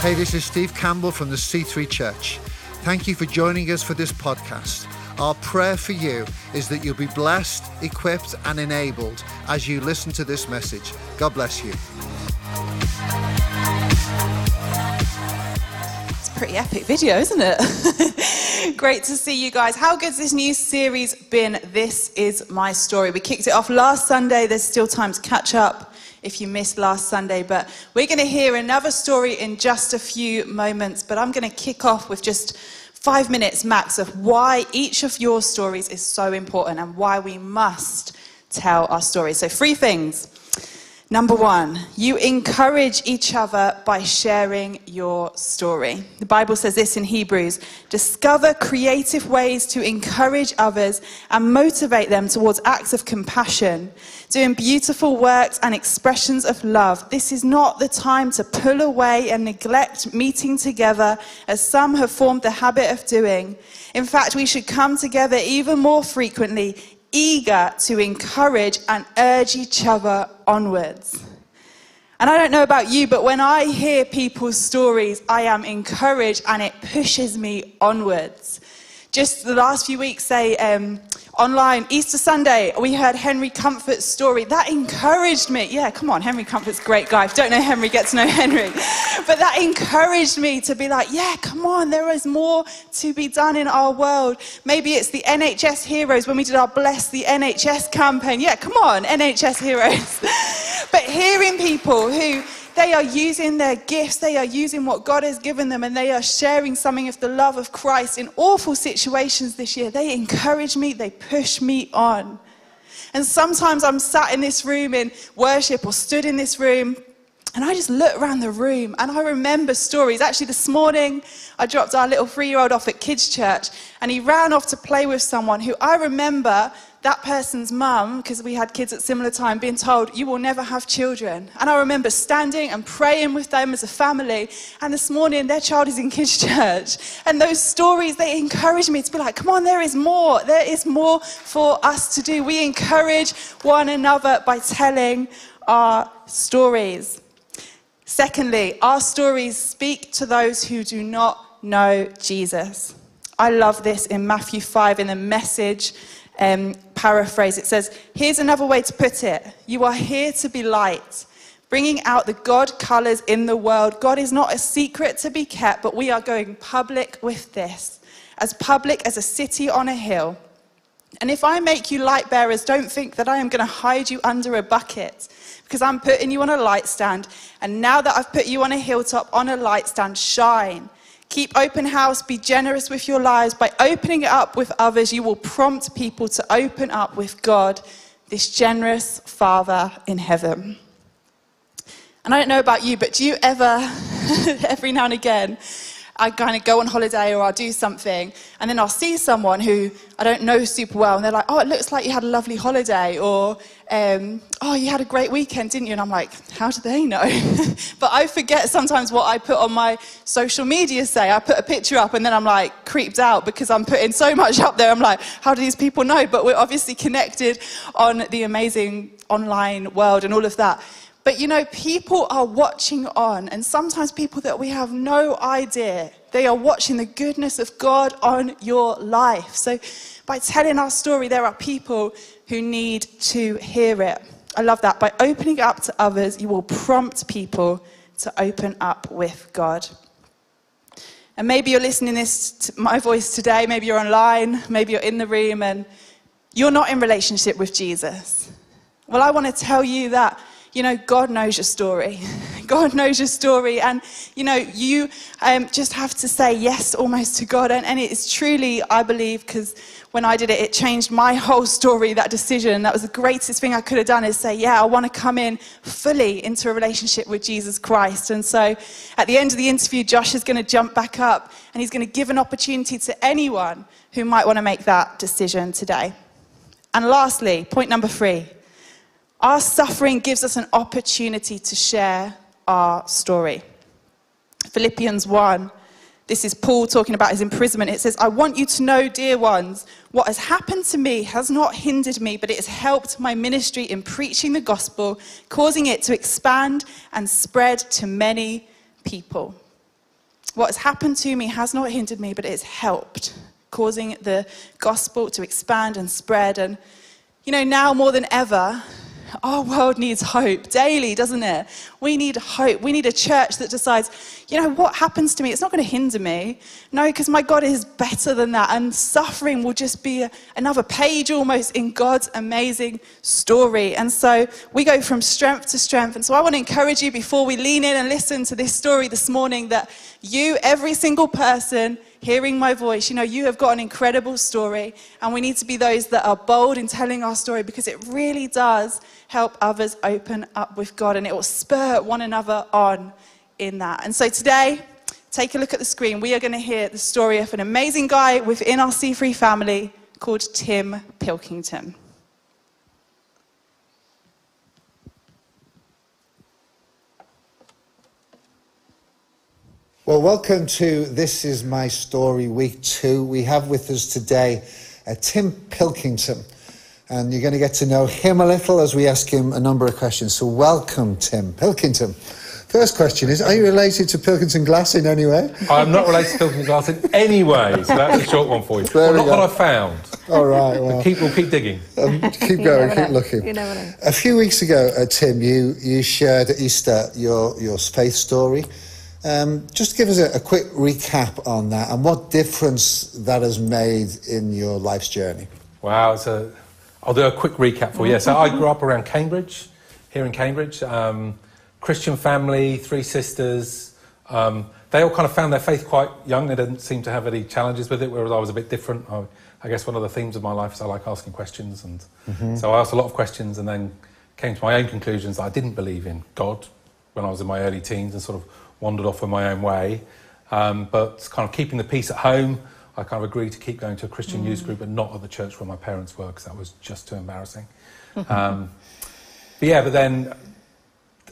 Hey, this is Steve Campbell from the C3 Church. Thank you for joining us for this podcast. Our prayer for you is that you'll be blessed, equipped, and enabled as you listen to this message. God bless you. It's a pretty epic video, isn't it? Great to see you guys. How good's this new series been? This is my story. We kicked it off last Sunday. There's still time to catch up if you missed last Sunday, but we're going to hear another story in just a few moments. But I'm going to kick off with just five minutes max of why each of your stories is so important and why we must tell our stories. So, three things. Number one, you encourage each other by sharing your story. The Bible says this in Hebrews discover creative ways to encourage others and motivate them towards acts of compassion, doing beautiful works and expressions of love. This is not the time to pull away and neglect meeting together, as some have formed the habit of doing. In fact, we should come together even more frequently, eager to encourage and urge each other onwards. And I don't know about you, but when I hear people's stories, I am encouraged and it pushes me onwards. Just the last few weeks, say, um, online, Easter Sunday, we heard Henry Comfort's story. That encouraged me. Yeah, come on, Henry Comfort's great guy. If don't know Henry, get to know Henry. But that encouraged me to be like, yeah, come on, there is more to be done in our world. Maybe it's the NHS heroes when we did our Bless the NHS campaign. Yeah, come on, NHS heroes. but hearing people who they are using their gifts, they are using what God has given them, and they are sharing something of the love of Christ in awful situations this year. They encourage me, they push me on. And sometimes I'm sat in this room in worship or stood in this room and I just look around the room and I remember stories. Actually, this morning, I dropped our little three year old off at kids' church and he ran off to play with someone who I remember that person's mum, because we had kids at similar time, being told, You will never have children. And I remember standing and praying with them as a family. And this morning, their child is in kids' church. And those stories, they encourage me to be like, Come on, there is more. There is more for us to do. We encourage one another by telling our stories. Secondly, our stories speak to those who do not know Jesus. I love this in Matthew 5 in the message um, paraphrase. It says, Here's another way to put it You are here to be light, bringing out the God colors in the world. God is not a secret to be kept, but we are going public with this, as public as a city on a hill. And if I make you light bearers, don't think that I am going to hide you under a bucket because I'm putting you on a light stand. And now that I've put you on a hilltop, on a light stand, shine. Keep open house, be generous with your lives. By opening it up with others, you will prompt people to open up with God, this generous Father in heaven. And I don't know about you, but do you ever, every now and again, I kind of go on holiday or I'll do something, and then I'll see someone who I don't know super well, and they're like, "Oh, it looks like you had a lovely holiday," or um, "Oh, you had a great weekend, didn't you?" And I'm like, "How do they know?" but I forget sometimes what I put on my social media. Say I put a picture up, and then I'm like creeped out because I'm putting so much up there. I'm like, "How do these people know?" But we're obviously connected on the amazing online world and all of that. But you know, people are watching on, and sometimes people that we have no idea, they are watching the goodness of God on your life. So, by telling our story, there are people who need to hear it. I love that. By opening up to others, you will prompt people to open up with God. And maybe you're listening this to my voice today, maybe you're online, maybe you're in the room, and you're not in relationship with Jesus. Well, I want to tell you that you know, God knows your story. God knows your story. And, you know, you um, just have to say yes almost to God. And, and it's truly, I believe, because when I did it, it changed my whole story, that decision. That was the greatest thing I could have done is say, yeah, I want to come in fully into a relationship with Jesus Christ. And so at the end of the interview, Josh is going to jump back up and he's going to give an opportunity to anyone who might want to make that decision today. And lastly, point number three our suffering gives us an opportunity to share our story. Philippians 1, this is Paul talking about his imprisonment. It says, I want you to know, dear ones, what has happened to me has not hindered me, but it has helped my ministry in preaching the gospel, causing it to expand and spread to many people. What has happened to me has not hindered me, but it's helped, causing the gospel to expand and spread. And, you know, now more than ever, our world needs hope daily, doesn't it? We need hope. We need a church that decides, you know, what happens to me? It's not going to hinder me. No, because my God is better than that. And suffering will just be another page almost in God's amazing story. And so we go from strength to strength. And so I want to encourage you before we lean in and listen to this story this morning that you, every single person, hearing my voice, you know, you have got an incredible story, and we need to be those that are bold in telling our story because it really does help others open up with God and it will spur one another on in that. And so today, take a look at the screen. We are going to hear the story of an amazing guy within our C3 family called Tim Pilkington. Well, welcome to This Is My Story Week 2. We have with us today uh, Tim Pilkington, and you're going to get to know him a little as we ask him a number of questions. So, welcome, Tim Pilkington. First question is Are you related to Pilkington Glass in any way? I'm not related to Pilkington Glass in any way, so that's a short one for you. There well, not go. what I found. All right, well, We'll keep, we'll keep digging. um, keep You going, never keep know. looking. You never know. A few weeks ago, uh, Tim, you, you shared at Easter your, your faith story. Um, just give us a, a quick recap on that and what difference that has made in your life's journey. Wow, a, I'll do a quick recap for you. So I grew up around Cambridge, here in Cambridge. Um, Christian family, three sisters. Um, they all kind of found their faith quite young. They didn't seem to have any challenges with it, whereas I was a bit different. I, I guess one of the themes of my life is I like asking questions. And so I asked a lot of questions and then came to my own conclusions that I didn't believe in God when I was in my early teens and sort of wandered off in my own way. Um, but kind of keeping the peace at home, I kind of agreed to keep going to a Christian youth group, but not at the church where my parents were, because that was just too embarrassing. um, but yeah, but then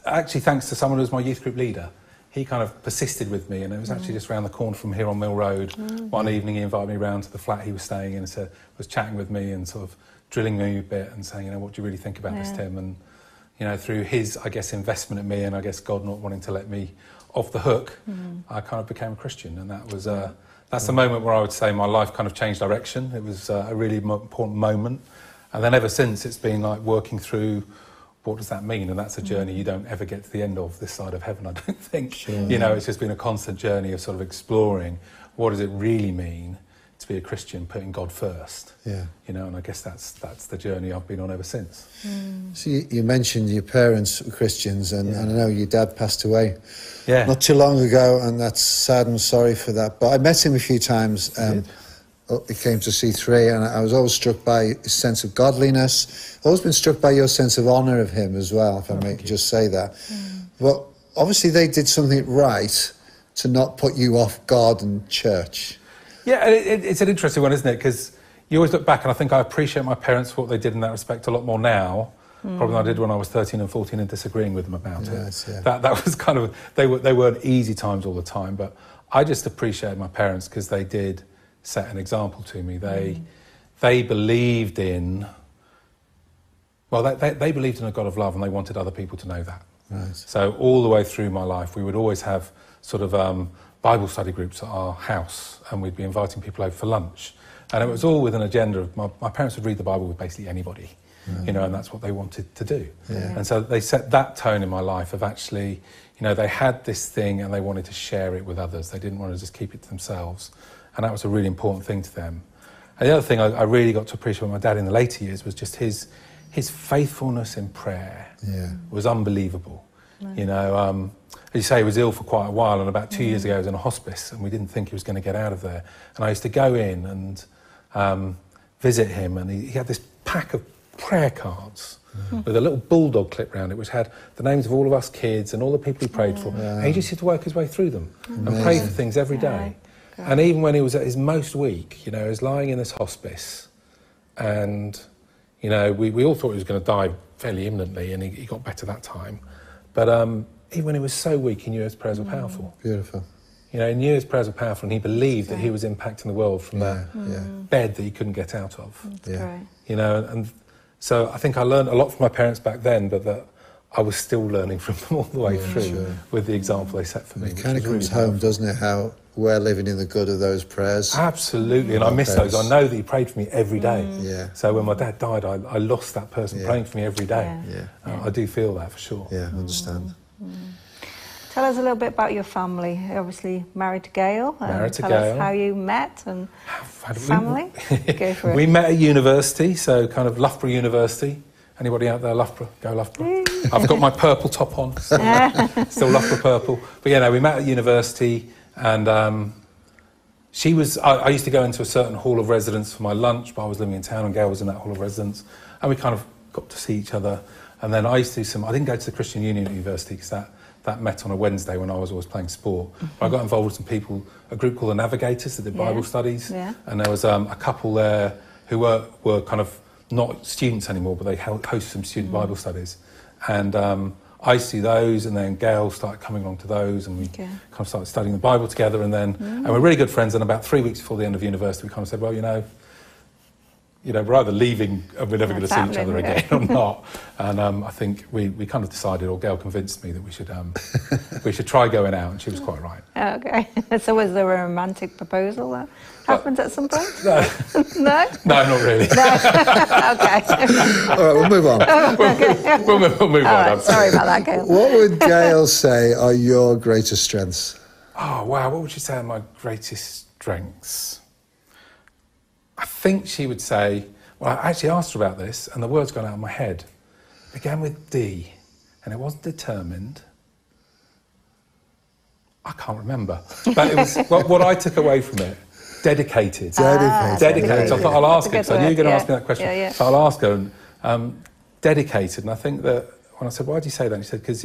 actually, thanks to someone who was my youth group leader, he kind of persisted with me, and it was actually just around the corner from here on Mill Road. One evening, he invited me round to the flat he was staying in, and so was chatting with me and sort of drilling me a bit and saying, you know, what do you really think about this, Tim? And you know, through his, I guess, investment in me, and I guess God not wanting to let me off the hook, I kind of became a Christian, and that was. Uh, that's the moment where I would say my life kind of changed direction. It was uh, a really important moment. And then ever since, it's been like working through what does that mean? And that's a journey you don't ever get to the end of this side of heaven, I don't think. You know, it's just been a constant journey of sort of exploring what does it really mean to be a Christian, putting God first. Yeah. You know, and I guess that's, that's the journey I've been on ever since. So you, you mentioned your parents were Christians, and, and I know your dad passed away Yeah. not too long ago, and that's sad and sorry for that. But I met him a few times. Um, oh, he came to C3, and I was always struck by his sense of godliness. Always been struck by your sense of honour of him as well, if I may just say that. But obviously, they did something right to not put you off God and church. Yeah, it, it, it's an interesting one, isn't it? Because you always look back, and I think I appreciate my parents for what they did in that respect a lot more now, probably than I did when I was 13 and 14 and disagreeing with them about Yes, it. yeah. That, that was kind of, they, were, they weren't easy times all the time, but I just appreciated my parents because they did set an example to me. They, they believed in, well, they, they, they believed in a God of love and they wanted other people to know that. Right. So all the way through my life, we would always have sort of um, Bible study groups at our house, and we'd be inviting people over for lunch. And it was all with an agenda of my, my parents would read the Bible with basically anybody, you know, and that's what they wanted to do. Yeah. And so they set that tone in my life of actually, you know, they had this thing and they wanted to share it with others. They didn't want to just keep it to themselves, and that was a really important thing to them. And the other thing I, I really got to appreciate with my dad in the later years was just his his faithfulness in prayer Yeah. was unbelievable. You know, um, as you say, he was ill for quite a while, and about two years ago, he was in a hospice, and we didn't think he was going to get out of there. And I used to go in and um, visit him, and he, he had this pack of prayer cards with a little bulldog clip round it, which had the names of all of us kids and all the people he prayed for. And he just used to work his way through them and pray for things every day. And even when he was at his most weak, you know, he was lying in this hospice, and you know, we, we all thought he was going to die fairly imminently, and he, he got better that time. But um, when he was so weak, he knew his prayers were powerful. Beautiful. You know, he knew his prayers were powerful, and he believed that he was impacting the world from Yeah, that yeah, bed that he couldn't get out of. yeah. You know, and so I think I learned a lot from my parents back then, but that I was still learning from them all the way Yeah, through sure. with the example they set for me. It kind of was comes really home, doesn't it? How we're living in the good of those prayers. Absolutely, and I miss Okay. those. I know that he prayed for me every day. Yeah. So when my dad died, I, I lost that person Yeah. praying for me every day. Yeah. Uh, I do feel that for sure. Yeah, I understand. Tell us a little bit about your family. You're obviously married to Gail. Um, Married to tell Gail. us how you met and How did we- family. Go for it. We met at university, so kind of Loughborough University. Anybody out there, Loughborough? Go Loughborough. I've got my purple top on, still, still Loughborough purple. But yeah, no, we met at university, and um, she was. I, I used to go into a certain hall of residence for my lunch, but I was living in town, and Gail was in that hall of residence, and we kind of got to see each other. And then I used to do some. I didn't go to the Christian Union at university because that. That met on a Wednesday when I was always playing sport. But I got involved with some people, a group called the Navigators that did Yeah. Bible studies. Yeah. And there was um, a couple there who were, were kind of not students anymore, but they hel- host some student Bible studies. And um, I used to those, and then Gail started coming along to those, and we Okay. kind of started studying the Bible together. And then, and we're really good friends. And about three weeks before the end of university, we kind of said, well, you know, you know, we're either leaving and we're never going to see each other happening, again or not. And um, I think we, we kind of decided, or Gail convinced me that we should um, we should try going out, and she was quite right. Okay. so was there a romantic proposal that happened at some point? No, no? no, not really. okay. All right, we'll move on. we'll, move- we'll move All on. right. Sorry about that, Gail. what would Gail say are your greatest strengths? Oh, wow. What would she say are my greatest strengths? I think she would say, well, I actually asked her about this, and the words gone out of my head. It began with D, and it wasn't determined. I can't remember. But it was what, what I took away from it dedicated. Dedicated. dedicated. So I thought I'll ask her, That's because a I knew you were going to word, ask me that question. yeah. Yeah, yeah. So I'll ask her. And, um, dedicated. And I think that when I said, why do you say that? She said, because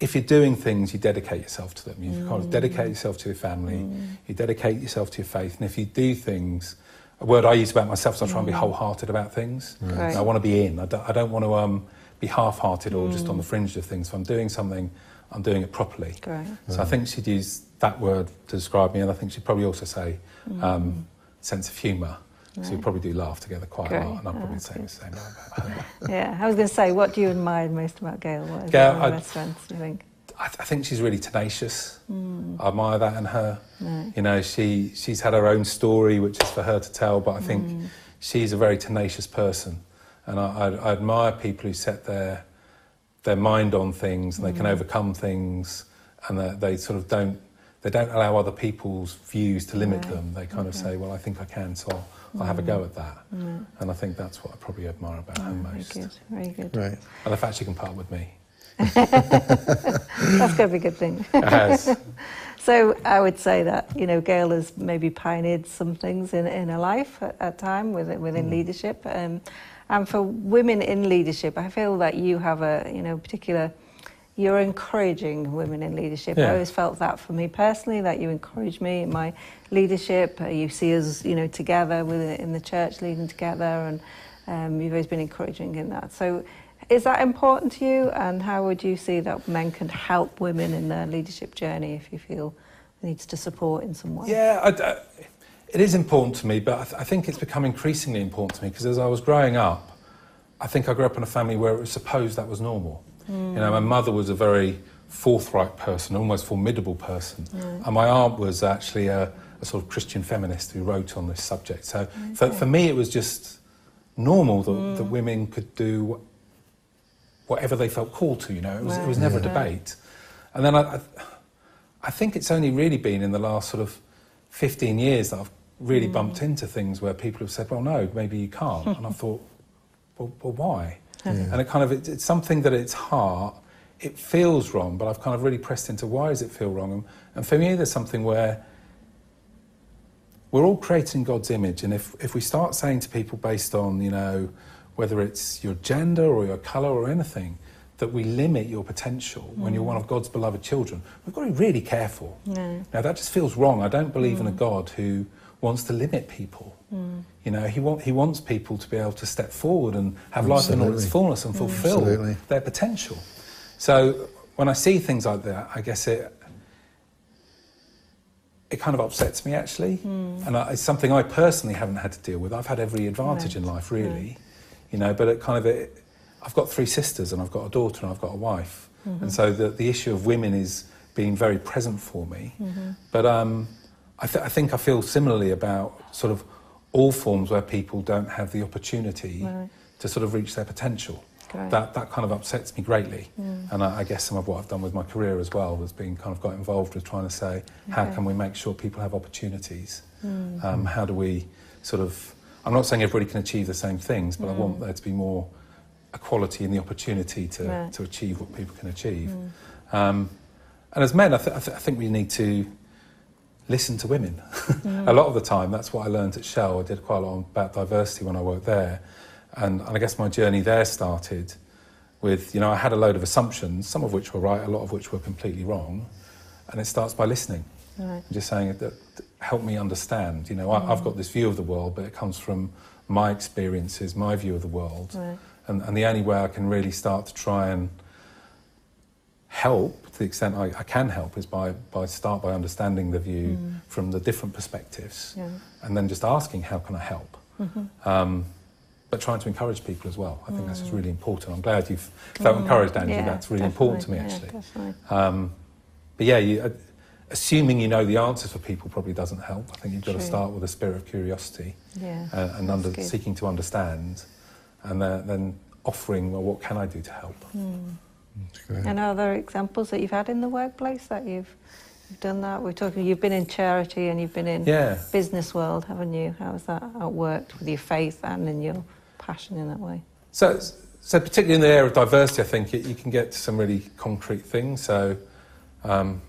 if you're doing things, you dedicate yourself to them. You kind of dedicate mm. yourself to your family, mm. you dedicate yourself to your faith. And if you do things, a word I use about myself is I try and be mm. wholehearted about things. Right. I want to be in. I don't, I don't want to um, be half-hearted or just on the fringe of things. If I'm doing something, I'm doing it properly. Great. So I think she'd use that word to describe me, and I think she'd probably also say um, sense of humour. So we probably do laugh together quite Great. a lot, and I'm Oh, probably that's the same. Yeah. I was going to say, what do you admire most about Gail? What is Gail, I- best strengths, do you think? I, th- I think she's really tenacious. Hmm. I admire that in her. You know, she she's had her own story, which is for her to tell. But I think hmm. she's a very tenacious person, and I, I, admire people who set their their mind on things and they can hmm. overcome things, and they, they sort of don't they don't allow other people's views to limit Right. them. They kind of say, "Well, I think I can, so I'll, I'll have a go at that." And I think that's what I probably admire about her most. Very most, good. Very good. Right. and the fact she can part with me. That's going to be a good thing. It has. So I would say that you know Gail has maybe pioneered some things in, in her life at, at time within, within leadership, um, and for women in leadership, I feel that you have a you know particular. You're encouraging women in leadership. I always felt that for me personally, that you encourage me in my leadership. Uh, you see us, you know, together with in the church, leading together, and um, you've always been encouraging in that. So, is that important to you? And how would you see that men can help women in their leadership journey if you feel needs to support in some way? Yeah, I, I- it is important to me, but I, th- I think it's become increasingly important to me because as I was growing up, I think I grew up in a family where it was supposed that was normal. You know, my mother was a very forthright person, almost formidable person, mm. and my aunt was actually a, a sort of Christian feminist who wrote on this subject. So for, for me, it was just normal that, that mm. women could do whatever they felt called to. You know, it was, it was never a debate. And then I, I, think it's only really been in the last sort of 15 years that I've really mm. bumped into things where people have said, well, no, maybe you can't. and I thought, well, well why? And it kind of, it, it's something that at its heart, it feels wrong, but I've kind of really pressed into why does it feel wrong? And, and for me, there's something where we're all creating God's image. And if, if we start saying to people based on, you know, whether it's your gender or your colour or anything, that we limit your potential when you're mm. one of God's beloved children, we've got to be really careful. No. Now, that just feels wrong. I don't believe in a mm. God who wants to limit people. You know, he, want, he wants people to be able to step forward and have life in all its fullness and fulfill Absolutely. their potential. So when I see things like that, I guess it it kind of upsets me actually, hmm. and I, it's something I personally haven't had to deal with. I've had every advantage in life, really, you know. But it kind of it, I've got three sisters and I've got a daughter and I've got a wife. And mm-hmm. so the, the issue of women is being very present for me. Mm-hmm. But um, I, th- I think I feel similarly about sort of all forms where people don't have the opportunity Right. to sort of reach their potential. Great. That, that kind of upsets me greatly. And I, I guess some of what I've done with my career as well was being kind of got involved with trying to say, how can we make sure people have opportunities? Um, how do we sort of, I'm not saying everybody can achieve the same things, but I want there to be more equality in the opportunity to, Right. to achieve what people can achieve. Um, and as men, I, th- I, th- I think we need to listen to women. Mm. a lot of the time, that's what I learned at Shell. I did quite a lot about diversity when I worked there. And, and I guess my journey there started with, you know, I had a load of assumptions, some of which were right, a lot of which were completely wrong. And it starts by listening. Right. Just saying that, that help me understand. You know, I, I've mm. got this view of the world, but it comes from my experiences, my view of the world. Right. And, and the only way I can really start to try and help to the extent I, I can help is by, by start by understanding the view from the different perspectives Yeah. and then just asking how can I help? Um, but trying to encourage people as well. I think that's just really important. I'm glad you've felt encouraged Angie Yeah, that's really important to me actually. Yeah, um, but yeah you, uh, assuming you know the answers for people probably doesn't help. I think you've got to start with a spirit of curiosity Yeah. uh, and under, seeking to understand and then, then offering well what can I do to help And are there examples that you've had in the workplace that you've, you've done that? We're talking, you've been in charity and you've been in Yeah. business world, haven't you? How has that worked with your faith and in your passion in that way? So, so particularly in the area of diversity, I think you, you can get to some really concrete things. So, um,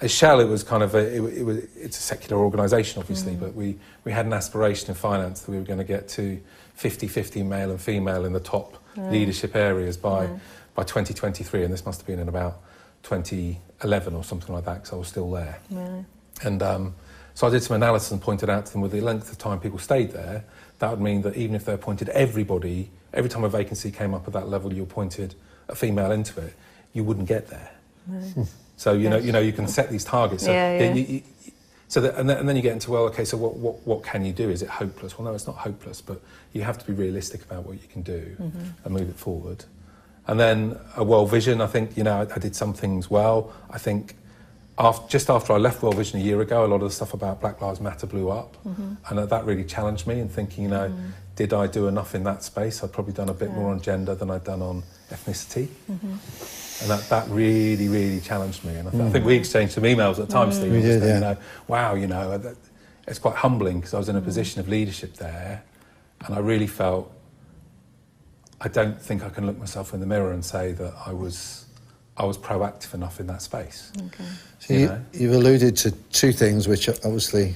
at Shell, it was kind of a, it, it was, it's a secular organisation, obviously, but we, we had an aspiration in finance that we were going to get to 50-50 male and female in the top leadership areas by, by 2023, and this must have been in about 2011 or something like that, because I was still there. Really? And um, so I did some analysis and pointed out to them with the length of time people stayed there, that would mean that even if they appointed everybody, every time a vacancy came up at that level, you appointed a female into it, you wouldn't get there. So you know, you know, you can set these targets. So, Yeah, yeah. you- you- so that, and, then, and then you get into well, okay, so what, what, what can you do? Is it hopeless? Well, no, it's not hopeless, but you have to be realistic about what you can do Mm-hmm. and move it forward. And then a World Vision, I think you know, I, I did some things well. I think after, just after I left World Vision a year ago, a lot of the stuff about Black Lives Matter blew up, Mm-hmm. and that- that really challenged me in thinking, you know, Mm. did I do enough in that space? I'd probably done a bit more on gender than I'd done on ethnicity. Mm-hmm. And that, that really, really challenged me. And I, th- I think we exchanged some emails at times, Steve. We did, saying, yeah. You know, wow, you know, that, it's quite humbling because I was in a position of leadership there, and I really felt I don't think I can look myself in the mirror and say that I was I was proactive enough in that space. Okay. So You you, know? you've alluded to two things which are obviously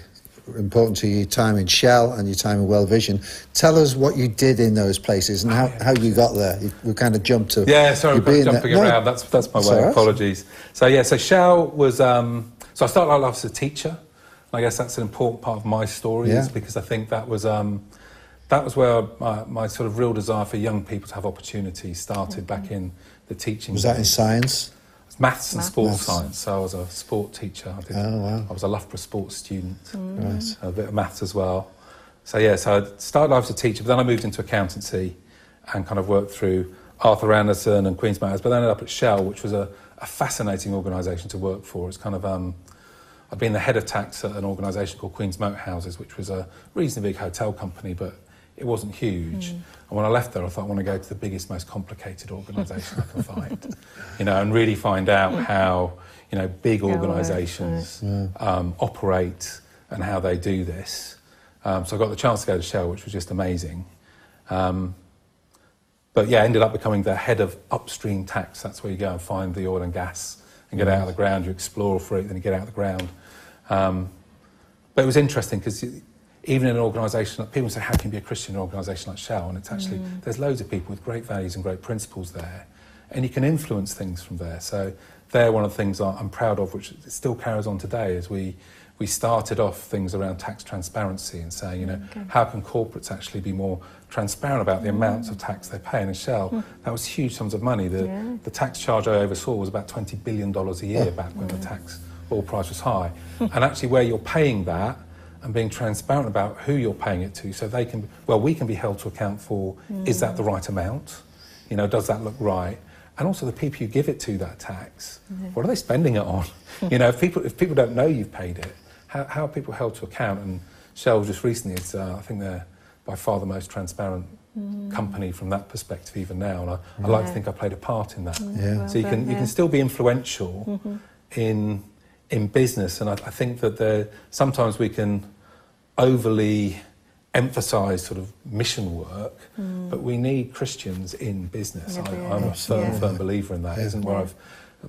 important to you, your time in Shell and your time in World Vision. Tell us what you did in those places and how, how you got there. You, we kind of jumped to Yeah, sorry, you I'm jumping there. No, around. That's that's my way. all right. Apologies. So yeah, so Shell was. Um, so I started out life as a teacher. I guess that's an important part of my story, is because I think that was um, that was where my, my sort of real desire for young people to have opportunities started back in the teaching. Was that in science? Maths and Maths. sports Maths. science. So I was a sport teacher. I, did, Oh, wow. I was a Loughborough sports student. Right. a bit of maths as well. So yeah, so I started life as a teacher, but then I moved into accountancy and kind of worked through Arthur Andersen and Queen's Matters, but then ended up at Shell, which was a, a fascinating organisation to work for. It's kind of um, I've been the head of tax at an organisation called Queen's Moat Houses, which was a reasonably big hotel company, but it wasn't huge. And when I left there, I thought I want to go to the biggest, most complicated organisation I can find, you know, and really find out how you know big How it works, organisations um, operate and how they do this. Um, so I got the chance to go to Shell, which was just amazing. Um, but yeah, ended up becoming the head of upstream tax. That's where you go and find the oil and gas and get out of the ground. You explore for it, then you get out of the ground. Um, but it was interesting because even in an organisation, people say, how can you be a Christian in an organisation like Shell? And it's actually, mm. there's loads of people with great values and great principles there. And you can influence things from there. So they're one of the things I'm proud of, which still carries on today, is we, we started off things around tax transparency and saying, you know, mm, how can corporates actually be more transparent about the amounts of mm. tax they pay? And in Shell, hmm. that was huge sums of money. The, Yeah. the tax charge I oversaw was about $20 billion a year oh, back when the tax oil price was high. and actually where you're paying that and being transparent about who you're paying it to so they can, well, we can be held to account for, is that the right amount? You know, does that look right? And also the people you give it to that tax, mm-hmm. what are they spending it on? you know, if people if people don't know you've paid it, how, how are people held to account? And Shell just recently is, uh, I think they're by far the most transparent mm. company from that perspective even now. And I, I like to think I played a part in that. Mm. Yeah. Well So you can you yeah. can still be influential mm-hmm. in in business, and I, I think that there sometimes we can overly emphasize sort of mission work, but we need Christians in business. Yeah, I, yeah. I'm a firm, Yeah. firm believer in that. Yeah. not where I've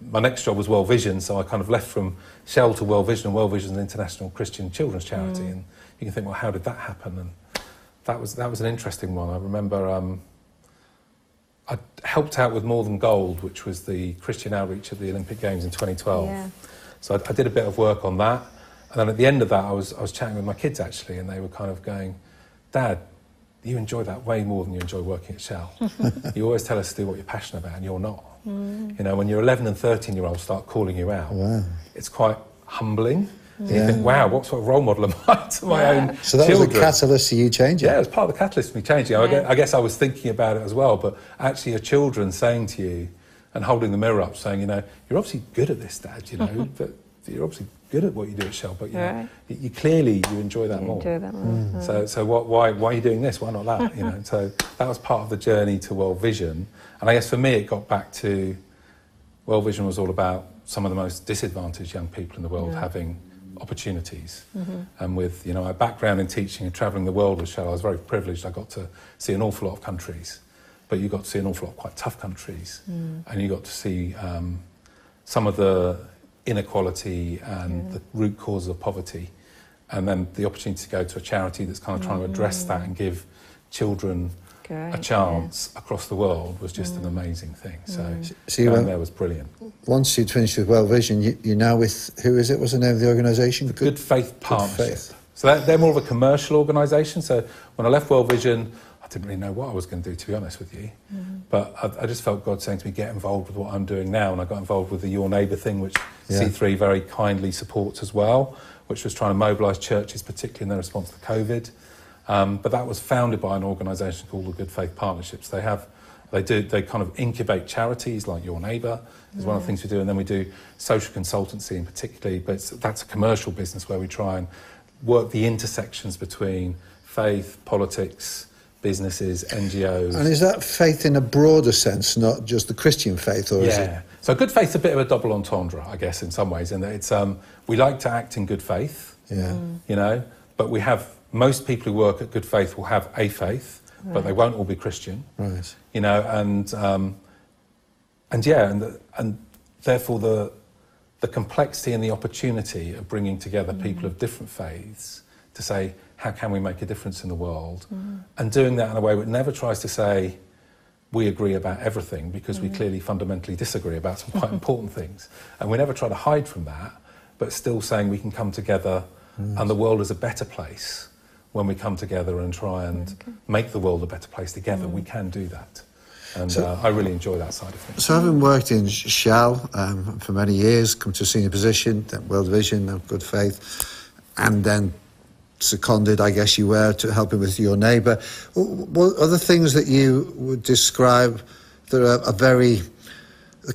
my next job was World Vision, so I kind of left from Shell to World Vision, and World Vision is an international Christian children's charity, and you can think, well, how did that happen? And that was that was an interesting one. I remember. Um, I helped out with More Than Gold, which was the Christian outreach at the Olympic Games in 2012. So I, I did a bit of work on that, and then at the end of that, I was I was chatting with my kids actually, and they were kind of going, "Dad, you enjoy that way more than you enjoy working at Shell. you always tell us to do what you're passionate about, and you're not. Mm. You know, when your 11 and 13 year olds start calling you out, Wow. it's quite humbling. Yeah. You think, wow, what sort of role model am I to my Yeah. own So that children? was the catalyst to you changing. Yeah, it was part of the catalyst for me changing. I, Yeah. I guess I was thinking about it as well, but actually, your children saying to you and holding the mirror up, saying, you know, you're obviously good at this, Dad. You know, but you're obviously good at what you do at Shell, but you, know, you, you clearly you enjoy that You more. enjoy that more. Mm. So, so what, why, why are you doing this? Why not that? You know, so that was part of the journey to World Vision, and I guess for me, it got back to World Vision was all about some of the most disadvantaged young people in the world having opportunities. Mm-hmm. And with you know my background in teaching and travelling the world with Shell, I was very privileged. I got to see an awful lot of countries, but you got to see an awful lot of quite tough countries, hmm. and you got to see um, some of the inequality and the root causes of poverty, and then the opportunity to go to a charity that's kind of trying to address hmm. that and give children Great, a chance across the world was just an hmm. amazing thing. So, So you going went- there was brilliant. Once you'd finished with World Vision, you, you're now with, who is it? What's the name of the organisation? Good Faith Partnership. Faith. So that, they're more of a commercial organisation. So when I left World Vision, I didn't really know what I was going to do, to be honest with you. But I, I just felt God saying to me, get involved with what I'm doing now. And I got involved with the Your Neighbour thing, which Yeah. C3 very kindly supports as well, which was trying to mobilise churches, particularly in their response to COVID. Um, but that was founded by an organisation called the Good Faith Partnerships. They have, they do, they kind of incubate charities like Your Neighbour is one of the things we do, and then we do social consultancy in particularly. But it's, that's a commercial business where we try and work the intersections between faith, politics, businesses, NGOs. And is that faith in a broader sense, not just the Christian faith, or is it? Yeah. So good faith's a bit of a double entendre, I guess, in some ways, in that it's um, we like to act in good faith, Yeah. you know, but we have most people who work at good faith will have a faith, but they won't all be Christian, Right. you know, and um, and yeah, and the, and therefore the the complexity and the opportunity of bringing together people of different faiths to say how can we make a difference in the world, and doing that in a way that never tries to say we agree about everything because we clearly fundamentally disagree about some quite important things, and we never try to hide from that, but still saying we can come together, and the world is a better place when we come together and try and make the world a better place together. We can do that. And So- uh, I really enjoy that side of things. So having worked in Shell um, for many years, come to a senior position, then World Vision, then Good Faith, and then seconded, I guess you were, to helping with your neighbour. What other things that you would describe that are, are very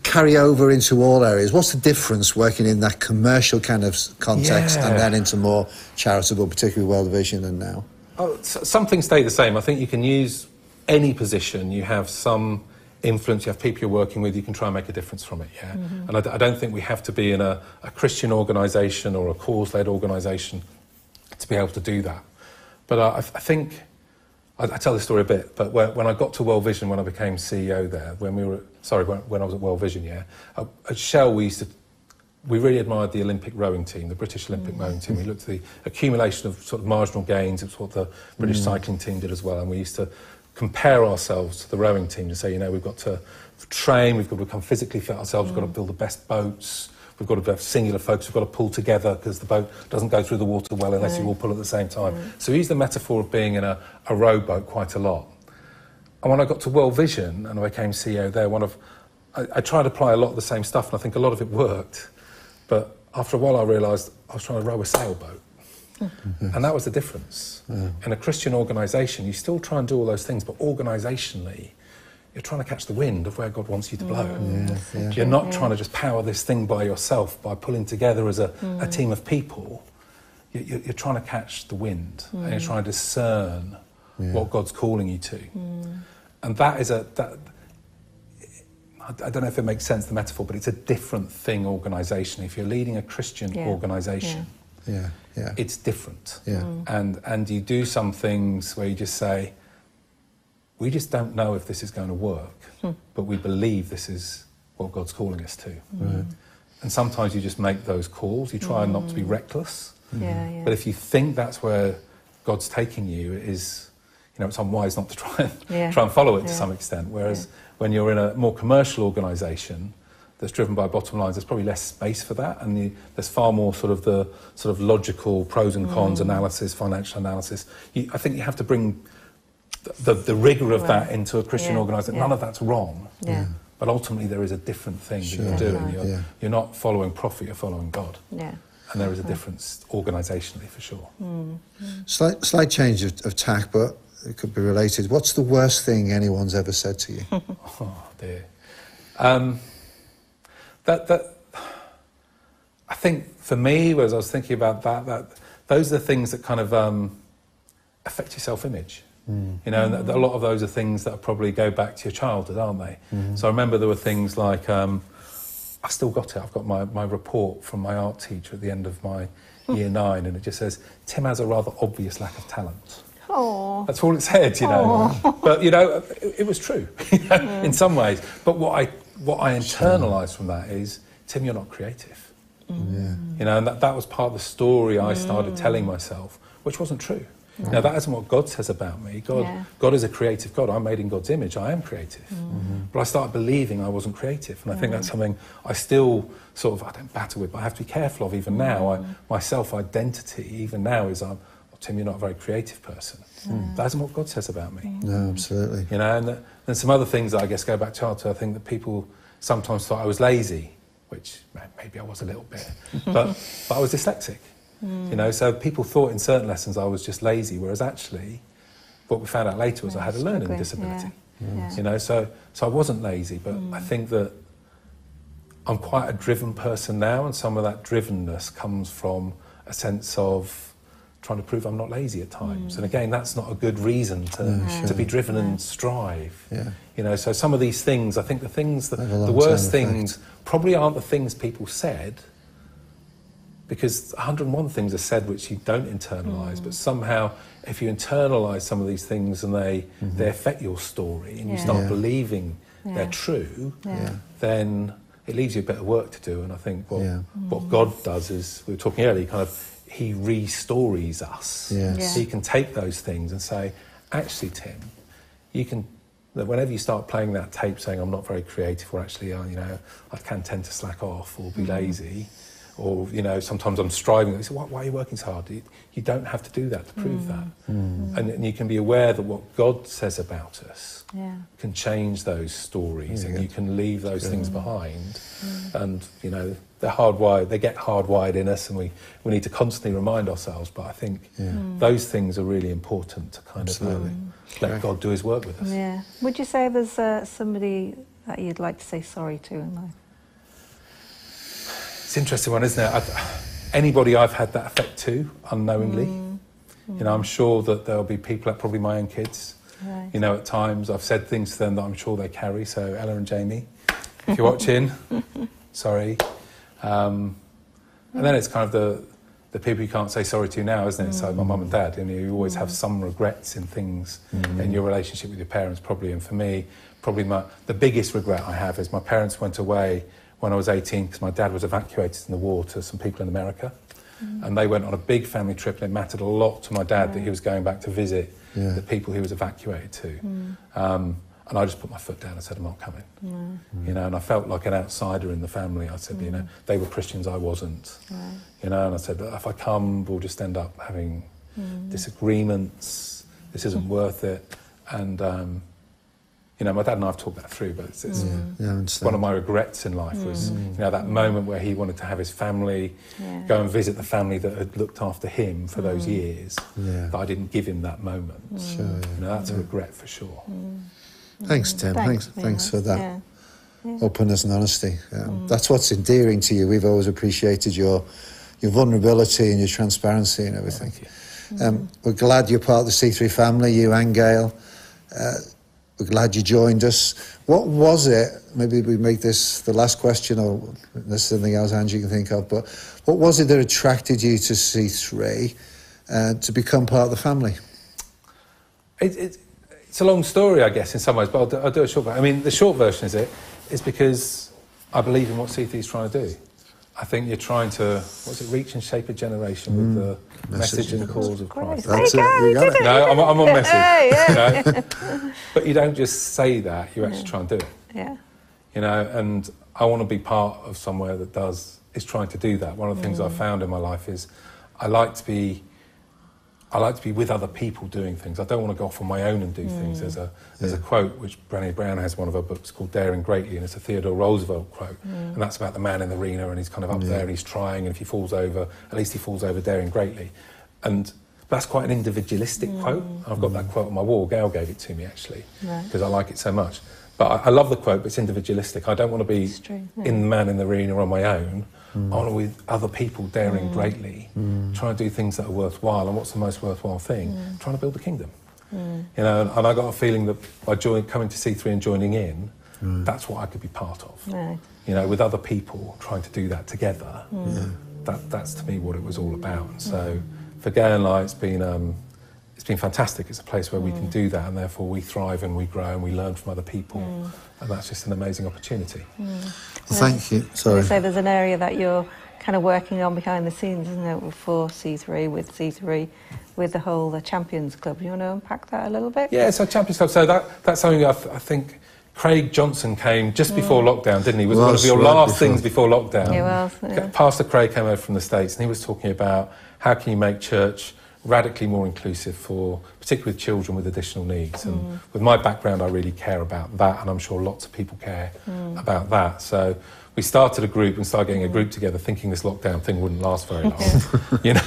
carry over into all areas? What's the difference working in that commercial kind of context Yeah. and then into more charitable, particularly World Vision and now? Oh, some things stay the same. I think you can use any position. You have some influence. You have people you're working with. You can try and make a difference from it. Yeah. Mm-hmm. And I, d- I don't think we have to be in a, a Christian organisation or a cause-led organisation to be able to do that. But uh, I, I think I, I tell this story a bit. But when, when I got to World Vision, when I became CEO there, when we were sorry, when, when I was at World Vision, yeah, uh, at Shell we used to we really admired the Olympic rowing team, the British Olympic rowing team. We looked at the accumulation of sort of marginal gains. It's what the British cycling team did as well. And we used to compare ourselves to the rowing team to say, you know, we've got to train, we've got to become physically fit ourselves, we've got to build the best boats, we've got to have singular focus, we've got to pull together because the boat doesn't go through the water well unless you all pull at the same time. So we use the metaphor of being in a, a rowboat quite a lot. And when I got to World Vision and I became CEO there, one of I, I tried to apply a lot of the same stuff, and I think a lot of it worked. But after a while, I realised I was trying to row a sailboat, and that was the difference. In a Christian organisation, you still try and do all those things, but organisationally, you're trying to catch the wind of where God wants you to blow. Mm. Yeah, yeah. You're not trying to just power this thing by yourself by pulling together as a, a mm. team of people. You- you- You're trying to catch the wind and you're mm. trying to discern Yeah. what God's calling you to. And that is a, that, I I don't know if it makes sense, the metaphor, but it's a different thing organisation. If you're leading a Christian Yeah. organisation, Yeah, yeah. it's different. Yeah. And, and you do some things where you just say, we just don't know if this is going to work, hmm. but we believe this is what God's calling us to. Hmm. And sometimes you just make those calls. You try not to be hmm. reckless. Yeah, yeah. But if you think that's where God's taking you, it is, you know, it's unwise not to try and, Yeah. try and follow it to some extent. Whereas when you're in a more commercial organisation that's driven by bottom lines, there's probably less space for that, and you, there's far more sort of the sort of logical pros and Mm. cons analysis, financial analysis. You, I think you have to bring the, the, the rigour of that into a Christian Yeah. organisation. Yeah. None of that's wrong. Yeah. But ultimately, there is a different thing Sure. that you're doing. Yeah. You're, Yeah. you're not following profit, you're following God. Yeah. And there is a difference organisationally for sure. Slight, slight change of, of tack, but it could be related. What's the worst thing anyone's ever said to you? Oh dear. Um, that that I think for me, as I was thinking about that, that those are the things that kind of um, affect your self-image. You know, and a lot of those are things that probably go back to your childhood, aren't they? Mm-hmm. So I remember there were things like um, I still got it. I've got my, my report from my art teacher at the end of my hmm. year nine, and it just says Tim has a rather obvious lack of talent. Oh. That's all it said, you know. But you know, it, it was true you know, in some ways. But what I what I internalised from that is, Tim, you're not creative. Yeah. You know, and that, that was part of the story I started mm. telling myself, which wasn't true. Now that isn't what God says about me. God, Yeah. God is a creative God. I'm made in God's image. I am creative. Mm-hmm. Mm-hmm. But I started believing I wasn't creative, and I think mm. that's something I still sort of I don't battle with, but I have to be careful of even now. I, mm. my self-identity, even now, is I'm, oh, Tim, you're not a very creative person. Mm. That isn't what God says about me. No, absolutely. You know, and then some other things that I guess go back to childhood. I think that people sometimes thought I was lazy, which maybe I was a little bit, but, but I was dyslexic. You know, so people thought in certain lessons I was just lazy, whereas actually, what we found out later was I had a learning Struggling, disability. yeah, mm. yeah. You know, so so I wasn't lazy, but I mm. think that I'm quite a driven person now, and some of that drivenness comes from a sense of trying to prove I'm not lazy at times. Mm. And again, that's not a good reason to, No, to be sure. driven and strive. Yeah. You know, so some of these things, I think the things that the long-term worst effect. things probably aren't the things people said, because 101 things are said which you don't internalize, but somehow if you internalize some of these things and they, they affect your story and you start Yeah. believing they're true, Yeah. then it leaves you a bit of work to do. And I think what, Yeah. what God does is, we were talking earlier, kind of, He restories us. Yes. Yeah. He can take those things and say, actually, Tim, you can, that whenever you start playing that tape saying, I'm not very creative, or actually, uh, you know, I can tend to slack off or be lazy, or, you know, sometimes I'm striving, they say, why, why are you working so hard? You, you don't have to do that to prove mm. that. Mm. And, and you can be aware that what God says about us Yeah. can change those stories Yeah, and you can leave those Good. things behind. And, you know, they're hardwired, they get hardwired in us and we, we need to constantly remind ourselves. But I think Yeah. Mm. those things are really important to kind uh, Absolutely. of let God do his work with us. Yeah. Would you say there's uh, somebody that you'd like to say sorry to in life? It's an interesting one, isn't it? I, anybody I've had that effect to, unknowingly. Mm. You know, I'm sure that there'll be people, like probably my own kids, Right. you know, at times I've said things to them that I'm sure they carry. So Ella and Jamie, if you're watching, sorry. Um, and then it's kind of the the people you can't say sorry to now, isn't it? So my mum and dad, and you always have mm. some regrets in things mm. in your relationship with your parents, probably. And for me, probably my the biggest regret I have is my parents went away when I was 18 because my dad was evacuated in the war to some people in America. Mm-hmm. And they went on a big family trip, and it mattered a lot to my dad that he was going back to visit Yeah. the people he was evacuated to. Mm. Um, and I just put my foot down and said, I'm not coming. Mm. You know, and I felt like an outsider in the family. I said, you know, mm. they were Christians, I wasn't. You know, and I said, if I come, we'll just end up having disagreements. This isn't worth it. And, um, you know, my dad and I have talked that through, but it's, it's Yeah, yeah, one of my regrets in life was, you know, that moment where he wanted to have his family, Yeah. go and visit the family that had looked after him for those years, Yeah. that I didn't give him that moment. Sure, You know, that's a regret for sure. Thanks, Tim. Thanks, very thanks for that. Yeah. openness and honesty. Um, That's what's endearing to you. We've always appreciated your your vulnerability and your transparency and everything. Um, we're glad you're part of the C3 family, you and Gail. Uh, we're glad you joined us. What was it? Maybe we make this the last question, or there's something else, Angie, can think of. But what was it that attracted you to C3 uh, to become part of the family? It, it, it's a long story, I guess, in some ways, but I'll do, I'll do a short version. I mean, the short version is it is because I believe in what C3 is trying to do. I think you're trying to, what's it, reach and shape a generation with mm. the Message message and of cause of Great. Christ. There you That's it. go, You you got it. it. No, I'm, I'm on message. Yeah, you know? But you don't just say that, you actually try and do it. Yeah. you know and i want to be part of somewhere that does is trying to do that one of the things i've mm. found in my life is i like to be i like to be with other people doing things i don't want to go off on my own and do mm. things there's a there's a quote which Brené brown has in one of her books called daring greatly and it's a theodore roosevelt quote mm. and that's about the man in the arena and he's kind of up there and he's trying and if he falls over at least he falls over daring greatly and that's quite an individualistic mm. quote. I've got that quote on my wall. Gail gave it to me actually Right. because I like it so much. But I, I love the quote, but it's individualistic. I don't want to be true, yeah. in the man in the arena on my own. Mm. To be with other people daring mm. greatly, mm. trying to do things that are worthwhile. And what's the most worthwhile thing? Trying to build a kingdom. You know, and, I got a feeling that by join, coming to C3 and joining in, that's what I could be part of. Right. You know, with other people trying to do that together. That, that's to me what it was all about. And so for Gail and I, it's been um, it's been fantastic. It's a place where we can mm. do that, and therefore we thrive and we grow and we learn from other people, mm. and that's just an amazing opportunity. Mm. Thank you. Sorry. I say there's an area that you're kind of working on behind the scenes, isn't it, for C3, with C3, with the whole the Champions Club. You want to unpack that a little bit? Yeah, so Champions Club. So that that's something I, th- I think Craig Johnson came just before lockdown, didn't he? Was one of your right last before. things before lockdown. He was, yeah. Pastor Craig came over from the States and he was talking about how can you make church radically more inclusive for particularly with children with additional needs. Mm. And with my background, I really care about that, and I'm sure lots of people care Mm. about that. So we started a group and started getting a group together, thinking this lockdown thing wouldn't last very long. you know,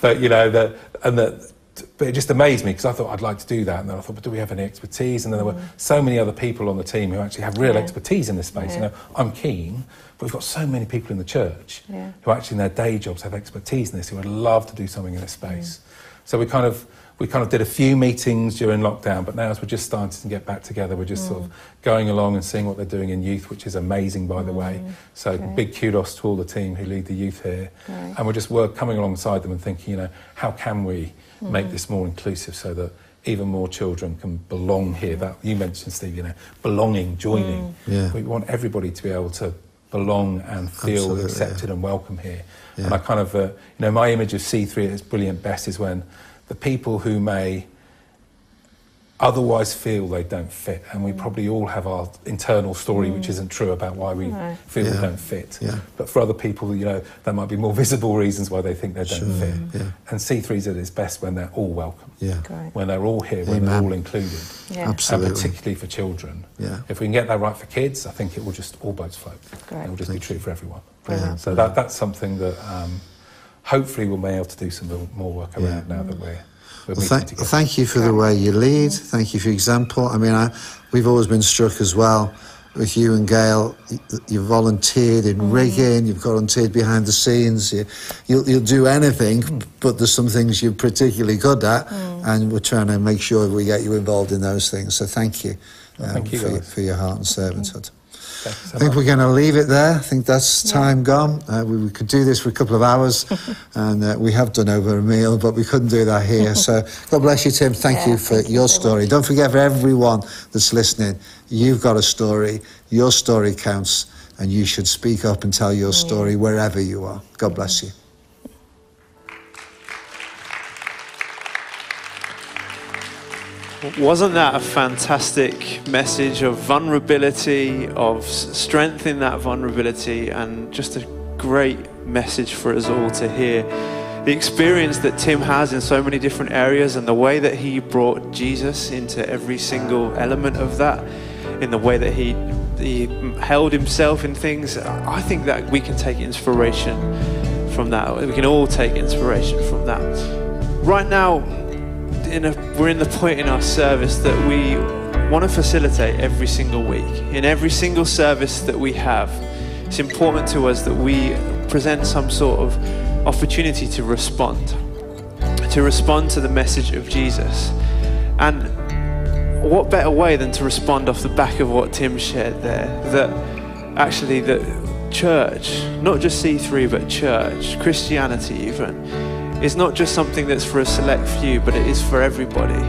but you know that, and that. But it just amazed me because I thought I'd like to do that, and then I thought, but do we have any expertise? And then there were so many other people on the team who actually have real Mm. Yeah. expertise in this space. You know, I'm keen, but we've got so many people in the church Yeah. who actually in their day jobs have expertise in this, who would love to do something in this space. So we kind of we kind of did a few meetings during lockdown, but now as we're just starting to get back together, we're just sort of mm. going along and seeing what they're doing in youth, which is amazing, by the way. Mm. So Great. big kudos to all the team who lead the youth here, Great. and we're just work, coming alongside them and thinking, you know, how can we make mm. this more inclusive so that even more children can belong here. That you mentioned, Steve, you know, belonging, joining. Yeah. We want everybody to be able to belong and feel Absolutely, accepted and welcome here. And I kind of, uh, you know, my image of C3 at its brilliant best is when the people who may otherwise feel they don't fit, and we probably all have our internal story which isn't true about why we Right. feel Yeah. we don't fit. Yeah. But for other people, you know, there might be more visible reasons why they think they don't Sure, fit. yeah. And C3's at its best when they're all welcome, Yeah. Great. when they're all here, when they're all included. Yeah. Absolutely. And particularly for children. Yeah. If we can get that right for kids, I think it will just all boats float. Great. It will just Thank be true for everyone. Brilliant. So that, that's something that um, hopefully we'll be able to do some more- more work around now that we're, we're Well, thank, thank you for the way you lead. Thank you for your example. I mean, I, we've always been struck as well with you and Gail. You, you volunteered in rigging. You've volunteered behind the scenes. You, you'll, you'll do anything, but there's some things you're particularly good at, and we're trying to make sure we get you involved in those things. So thank you, um, thank you, for, for your heart and servanthood. Thank I think we're going to leave it there. I think that's time gone. Uh, we, we could do this for a couple of hours, and uh, we have done over a meal, but we couldn't do that here. So God bless you, Tim. Thank Yeah, you for thank you your so story. much. Don't forget for everyone that's listening, you've got a story. Your story counts, and you should speak up and tell your story wherever you are. God bless you. Wasn't that a fantastic message of vulnerability, of strength in that vulnerability, and just a great message for us all to hear? The experience that Tim has in so many different areas, and the way that he brought Jesus into every single element of that, in the way that he, he held himself in things, I think that we can take inspiration from that. We can all take inspiration from that. Right now, in a, we're in the point in our service that we want to facilitate every single week. In every single service that we have, it's important to us that we present some sort of opportunity to respond, to respond to the message of Jesus. And what better way than to respond off the back of what Tim shared there? That actually, that church, not just C3, but church, Christianity even, is not just something that's for a select few, but it is for everybody.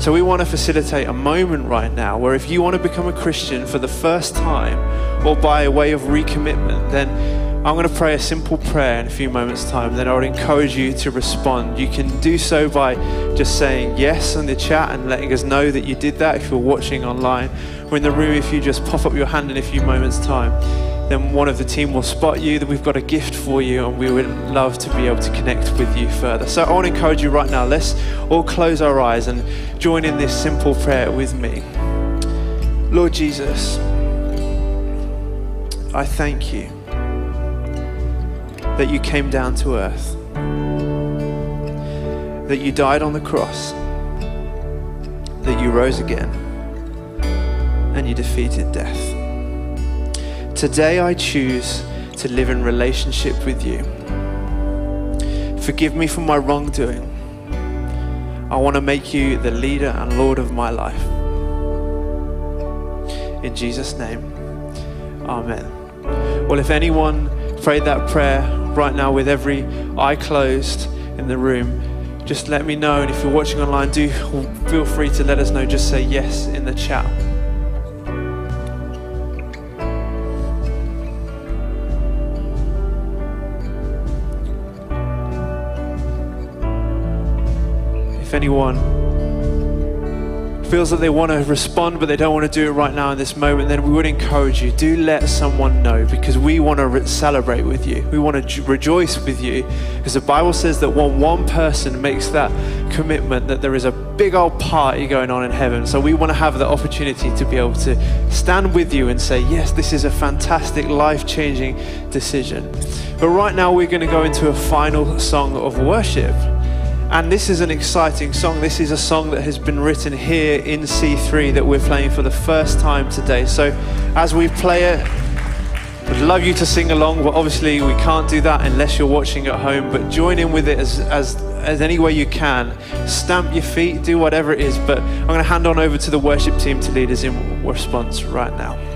So we want to facilitate a moment right now where if you want to become a Christian for the first time or by way of recommitment, then I'm going to pray a simple prayer in a few moments' time. Then I would encourage you to respond. You can do so by just saying yes in the chat and letting us know that you did that if you're watching online. Or in the room, if you just pop up your hand in a few moments' time, then one of the team will spot you. That we've got a gift for you, and we would love to be able to connect with you further. So I want to encourage you right now. Let's all close our eyes and join in this simple prayer with me. Lord Jesus, I thank you that you came down to earth, that you died on the cross, that you rose again, and you defeated death. Today I choose to live in relationship with you. Forgive me for my wrongdoing. I want to make you the leader and Lord of my life. In Jesus' name, Amen. Well, if anyone prayed that prayer right now with every eye closed in the room, just let me know. And if you're watching online, do feel free to let us know. Just say yes in the chat. Anyone feels that they want to respond but they don't want to do it right now in this moment, then we would encourage you do let someone know because we want to re- celebrate with you. We want to rejoice with you because the Bible says that when one person makes that commitment, that there is a big old party going on in heaven. So we want to have the opportunity to be able to stand with you and say, yes, this is a fantastic, life changing decision. But right now, we're going to go into a final song of worship. And this is an exciting song. This is a song that has been written here in C3 that we're playing for the first time today. So as we play it, I'd love you to sing along, but obviously we can't do that unless you're watching at home. But join in with it as, as, as any way you can. Stamp your feet, do whatever it is. But I'm going to hand on over to the worship team to lead us in response right now.